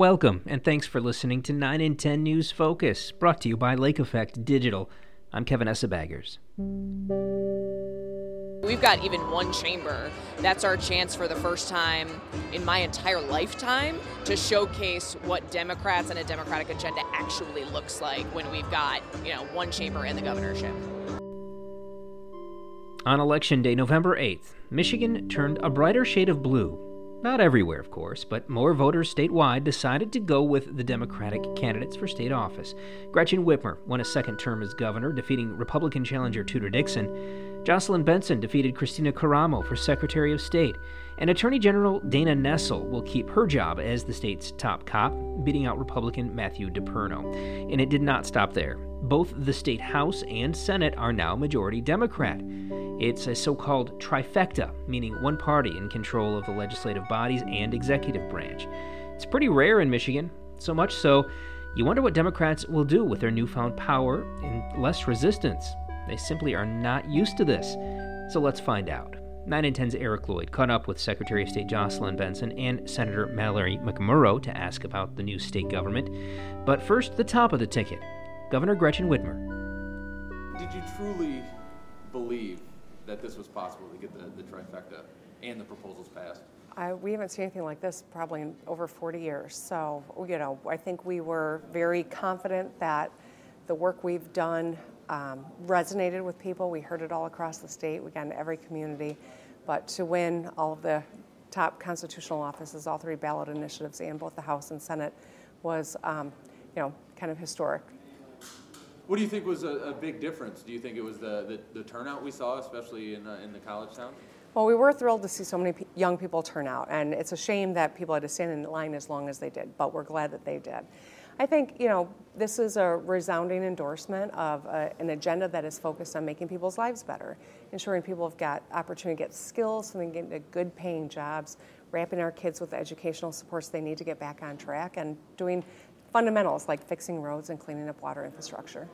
Welcome, and thanks for listening to 9 in 10 News Focus, brought to you by Lake Effect Digital. I'm Kevin Essebaggers. We've got even one chamber. That's our chance for the first time in my entire lifetime to showcase what Democrats and a Democratic agenda actually looks like when we've got, you know, one chamber in the governorship. On Election Day, November 8th, Michigan turned a brighter shade of blue not everywhere, of course, but more voters statewide decided to go with the Democratic candidates for state office. Gretchen Whitmer won a second term as governor, defeating Republican challenger Tudor Dixon. Jocelyn Benson defeated Kristina Karamo for Secretary of State. And Attorney General Dana Nessel will keep her job as the state's top cop, beating out Republican Matthew DePerno. And it did not stop there. Both the state House and Senate are now majority Democrat. It's a so called trifecta, meaning one party in control of the legislative bodies and executive branch. It's pretty rare in Michigan, so much so, you wonder what Democrats will do with their newfound power and less resistance. They simply are not used to this. So let's find out. 9 in 10's Eric Lloyd caught up with Secretary of State Jocelyn Benson and Senator Mallory McMorrow to ask about the new state government. But first, the top of the ticket Governor Gretchen Whitmer. Did you truly believe that this was possible to get the, the trifecta and the proposals passed? I, we haven't seen anything like this probably in over 40 years. So, you know, I think we were very confident that the work we've done um, resonated with people. We heard it all across the state. We got in every community. But to win all of the top constitutional offices, all three ballot initiatives, and both the House and Senate, was, um, you know, kind of historic. What do you think was a, a big difference? Do you think it was the, the, the turnout we saw, especially in, uh, in the college town? Well, we were thrilled to see so many young people turn out, and it's a shame that people had to stand in line as long as they did, but we're glad that they did. I think, you know, this is a resounding endorsement of a, an agenda that is focused on making people's lives better, ensuring people have got opportunity to get skills they can get into good paying jobs, wrapping our kids with the educational supports they need to get back on track, and doing fundamentals like fixing roads and cleaning up water infrastructure.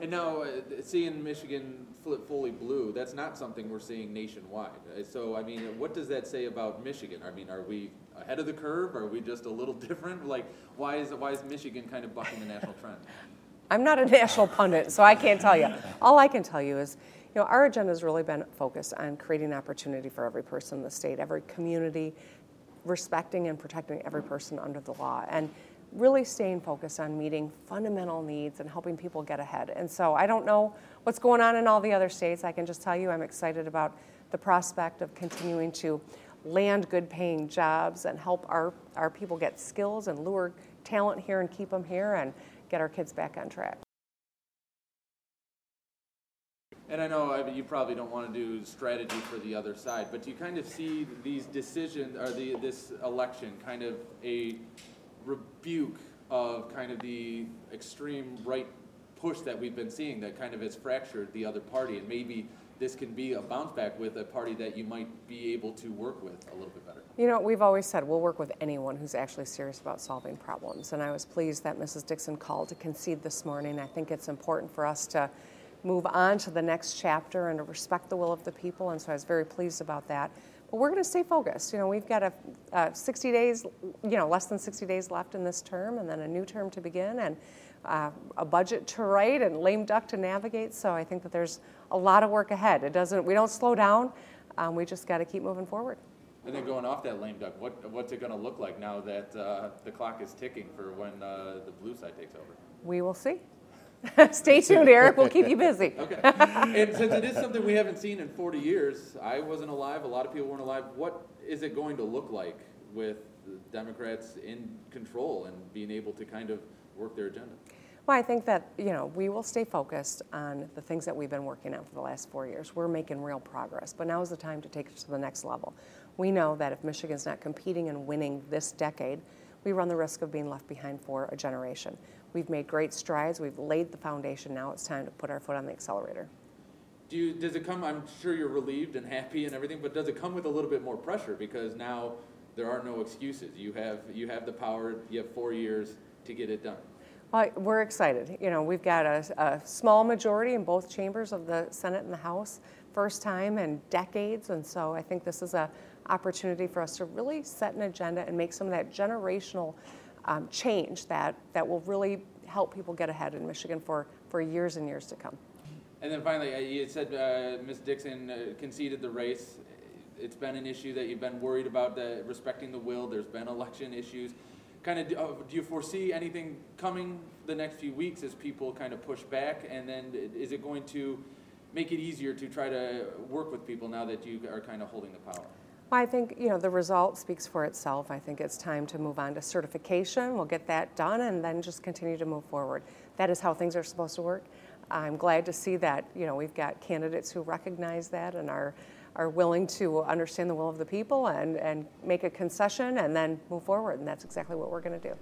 And now, uh, seeing Michigan flip fully blue, that's not something we're seeing nationwide. So, I mean, what does that say about Michigan? I mean, are we ahead of the curve? Are we just a little different? Like, why is why is Michigan kind of bucking the national trend? I'm not a national pundit, so I can't tell you. All I can tell you is, you know, our agenda has really been focused on creating opportunity for every person in the state, every community, respecting and protecting every person under the law. And really staying focused on meeting fundamental needs and helping people get ahead. And so I don't know what's going on in all the other states. I can just tell you I'm excited about the prospect of continuing to land good paying jobs and help our, our people get skills and lure talent here and keep them here and get our kids back on track. And I know I mean, you probably don't want to do strategy for the other side, but do you kind of see these decisions or the, this election kind of a rebuke of kind of the extreme right push that we've been seeing that kind of has fractured the other party, and maybe this can be a bounce back with a party that you might be able to work with a little bit better. You know, we've always said we'll work with anyone who's actually serious about solving problems, and I was pleased that Mrs. Dixon called to concede this morning. I think it's important for us to move on to the next chapter and to respect the will of the people, and so I was very pleased about that. We're going to stay focused. You know, we've got a, a 60 days, you know, less than 60 days left in this term, and then a new term to begin, and uh, a budget to write, and lame duck to navigate. So I think that there's a lot of work ahead. It doesn't. We don't slow down. Um, we just got to keep moving forward. And then going off that lame duck, what, what's it going to look like now that uh, the clock is ticking for when uh, the blue side takes over? We will see. Stay tuned, Eric. We'll keep you busy. okay. And since it is something we haven't seen in 40 years, I wasn't alive, a lot of people weren't alive. What is it going to look like with the Democrats in control and being able to kind of work their agenda? Well, I think that, you know, we will stay focused on the things that we've been working on for the last four years. We're making real progress, but now is the time to take it to the next level. We know that if Michigan's not competing and winning this decade, we run the risk of being left behind for a generation. We've made great strides. We've laid the foundation. Now it's time to put our foot on the accelerator. Do you, does it come, I'm sure you're relieved and happy and everything, but does it come with a little bit more pressure because now there are no excuses? You have, you have the power, you have four years to get it done. Well, we're excited. You know, we've got a, a small majority in both chambers of the Senate and the House, first time in decades, and so I think this is a opportunity for us to really set an agenda and make some of that generational um, change that, that will really help people get ahead in Michigan for, for years and years to come. And then finally, uh, you said uh, Ms. Dixon uh, conceded the race. It's been an issue that you've been worried about the, respecting the will. There's been election issues. Kind of, uh, do you foresee anything coming the next few weeks as people kind of push back? And then is it going to make it easier to try to work with people now that you are kind of holding the power? Well, I think you know the result speaks for itself. I think it's time to move on to certification. We'll get that done and then just continue to move forward. That is how things are supposed to work. I'm glad to see that you know we've got candidates who recognize that and are are willing to understand the will of the people and, and make a concession and then move forward. And that's exactly what we're going to do.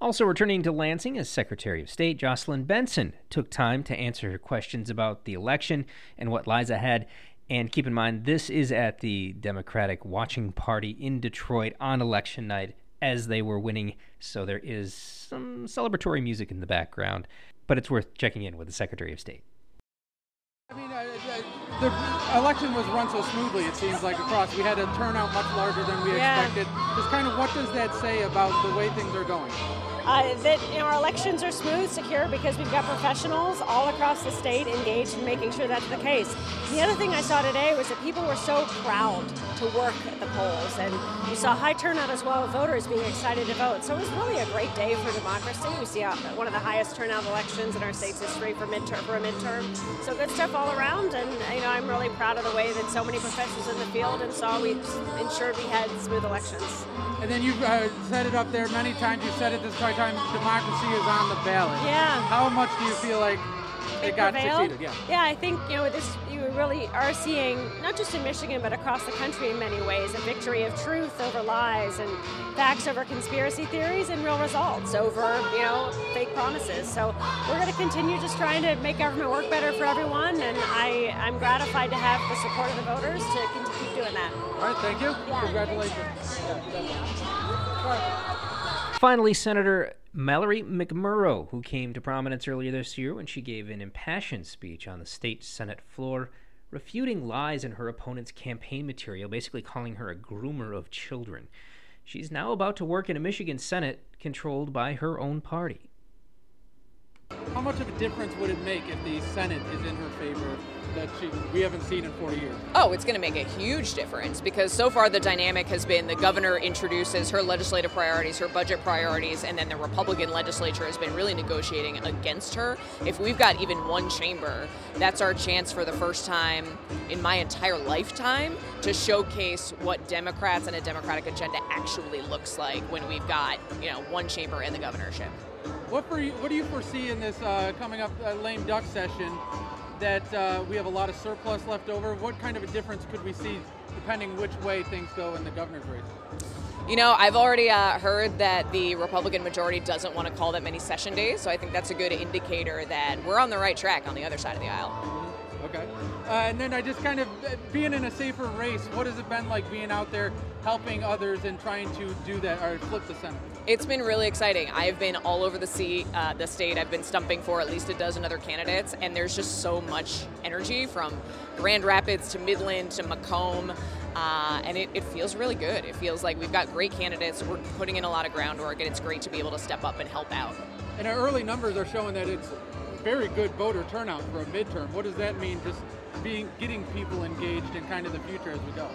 Also returning to Lansing as Secretary of State, Jocelyn Benson took time to answer her questions about the election and what lies ahead. And keep in mind, this is at the Democratic Watching Party in Detroit on election night as they were winning, so there is some celebratory music in the background, but it's worth checking in with the Secretary of State. I mean, uh, uh, the election was run so smoothly, it seems like across. We had a turnout much larger than we yeah. expected. Just kind of what does that say about the way things are going? Uh, that you know, our elections are smooth, secure because we've got professionals all across the state engaged in making sure that's the case. The other thing I saw today was that people were so proud to work at the polls, and you saw high turnout as well voters being excited to vote. So it was really a great day for democracy. We see uh, one of the highest turnout elections in our state's history for midterm for a midterm. So good stuff all around, and you know I'm really proud of the way that so many professionals in the field and saw we ensured we had smooth elections. And then you've uh, said it up there many times. You said it this time democracy is on the ballot. Yeah. How much do you feel like it, it got prevailed? succeeded? Yeah. Yeah, I think you know this. You really are seeing not just in Michigan but across the country in many ways a victory of truth over lies and facts over conspiracy theories and real results over you know fake promises. So we're going to continue just trying to make government work better for everyone, and I I'm gratified to have the support of the voters to keep doing that. All right, thank you. Yeah, Congratulations. Finally, Senator Mallory McMorrow, who came to prominence earlier this year when she gave an impassioned speech on the state Senate floor, refuting lies in her opponent's campaign material, basically calling her a groomer of children. She's now about to work in a Michigan Senate controlled by her own party. How much of a difference would it make if the Senate is in her favor that she, we haven't seen in 40 years? Oh, it's going to make a huge difference because so far the dynamic has been the governor introduces her legislative priorities, her budget priorities, and then the Republican legislature has been really negotiating against her. If we've got even one chamber, that's our chance for the first time in my entire lifetime to showcase what Democrats and a Democratic agenda actually looks like when we've got, you know, one chamber in the governorship. What, for you, what do you foresee in this uh, coming up uh, lame duck session that uh, we have a lot of surplus left over? What kind of a difference could we see depending which way things go in the governor's race? You know, I've already uh, heard that the Republican majority doesn't want to call that many session days, so I think that's a good indicator that we're on the right track on the other side of the aisle. Uh, and then I just kind of, uh, being in a safer race, what has it been like being out there helping others and trying to do that or flip the Senate? It's been really exciting. I've been all over the uh, the state. I've been stumping for at least a dozen other candidates, and there's just so much energy from Grand Rapids to Midland to Macomb. Uh, and it, it, feels really good. It feels like we've got great candidates. We're putting in a lot of groundwork, and it's great to be able to step up and help out. And our early numbers are showing that it's very good voter turnout for a midterm. What does that mean? Just being getting people engaged in kind of the future as we go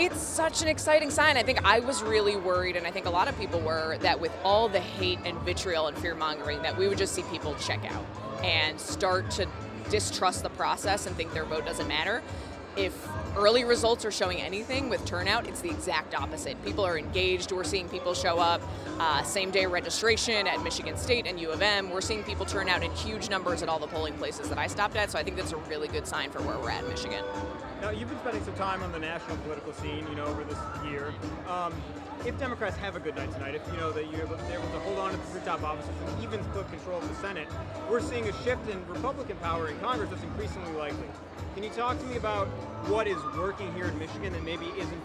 it's such an exciting sign. I think I was really worried, and I think a lot of people were, that with all the hate and vitriol and fear mongering, that we would just see people check out and start to distrust the process and think their vote doesn't matter. If early results are showing anything with turnout, it's the exact opposite. People are engaged. We're seeing people show up. Uh, same day registration at Michigan State and U of M. We're seeing people turn out in huge numbers at all the polling places that I stopped at. So I think that's a really good sign for where we're at in Michigan. Now, you've been spending some time on the national political scene, you know, over this year. Um, if Democrats have a good night tonight, if you know that you're able to hold on to the top offices and even split control of the Senate, we're seeing a shift in Republican power in Congress that's increasingly likely. Can you talk to me about what is working here in Michigan that maybe isn't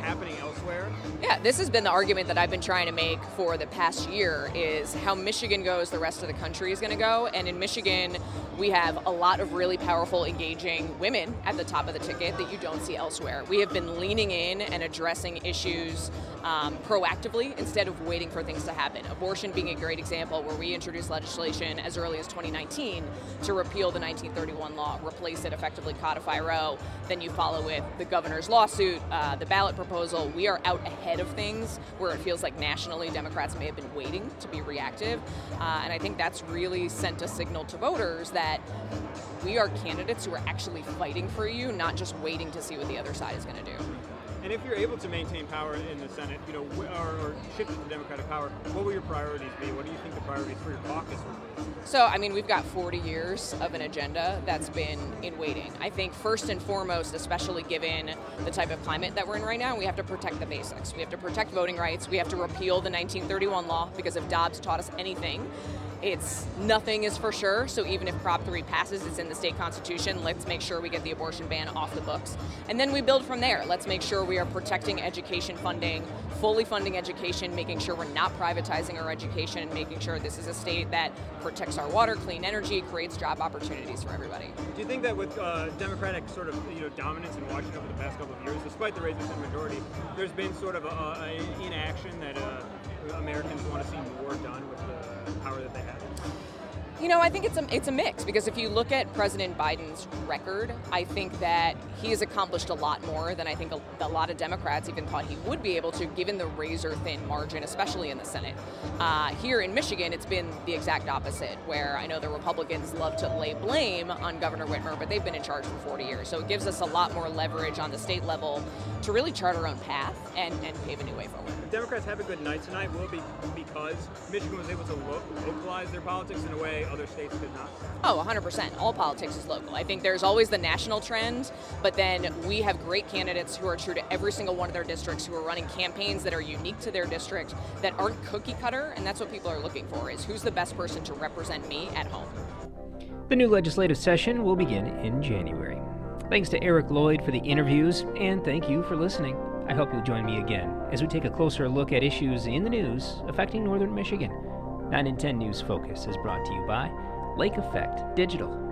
happening elsewhere? Yeah, this has been the argument that I've been trying to make for the past year is how Michigan goes, the rest of the country is going to go. And in Michigan, we have a lot of really powerful, engaging women at the top of the ticket that you don't see elsewhere. We have been leaning in and addressing issues um, proactively instead of waiting for things to happen. Abortion being a great example, where we introduced legislation as early as 2019 to repeal the 1931 law, replace it, effectively codify Roe. Then you follow with the governor's lawsuit, uh, the ballot proposal. We are out ahead of things where it feels like nationally Democrats may have been waiting to be reactive. Uh, and I think that's really sent a signal to voters that we are candidates who are actually fighting for you, not just waiting to see what the other side is going to do. And if you're able to maintain power in the Senate, you know, or, or shift to Democratic power, what will your priorities be? What do you think the priorities for your caucus will be? So, I mean, we've got 40 years of an agenda that's been in waiting. I think first and foremost, especially given the type of climate that we're in right now, we have to protect the basics. We have to protect voting rights. We have to repeal the 1931 law because if Dobbs taught us anything, it's nothing is for sure. So even if Prop 3 passes, it's in the state constitution. Let's make sure we get the abortion ban off the books. And then we build from there. Let's make sure we are protecting education funding, fully funding education, making sure we're not privatizing our education, and making sure this is a state that protects our water, clean energy, creates job opportunities for everybody. Do you think that with uh, Democratic sort of you know dominance in Washington over the past couple of years, despite the races in majority, there's been sort of a, a inaction that uh, Americans want to see more done with power that they have? You know, I think it's a it's a mix because if you look at President Biden's record, I think that he has accomplished a lot more than I think a, a lot of Democrats even thought he would be able to, given the razor thin margin, especially in the Senate. Uh, here in Michigan, it's been the exact opposite, where I know the Republicans love to lay blame on Governor Whitmer, but they've been in charge for 40 years, so it gives us a lot more leverage on the state level to really chart our own path and, and pave a new way forward. Democrats have a good night tonight. Will it be because Michigan was able to lo- localize their politics in a way other states did not? Oh, 100%. All politics is local. I think there's always the national trend, but then we have great candidates who are true to every single one of their districts, who are running campaigns that are unique to their district, that aren't cookie cutter, and that's what people are looking for, is who's the best person to represent me at home. The new legislative session will begin in January. Thanks to Eric Lloyd for the interviews, and thank you for listening. I hope you'll join me again as we take a closer look at issues in the news affecting northern Michigan. 9 in 10 News Focus is brought to you by Lake Effect Digital.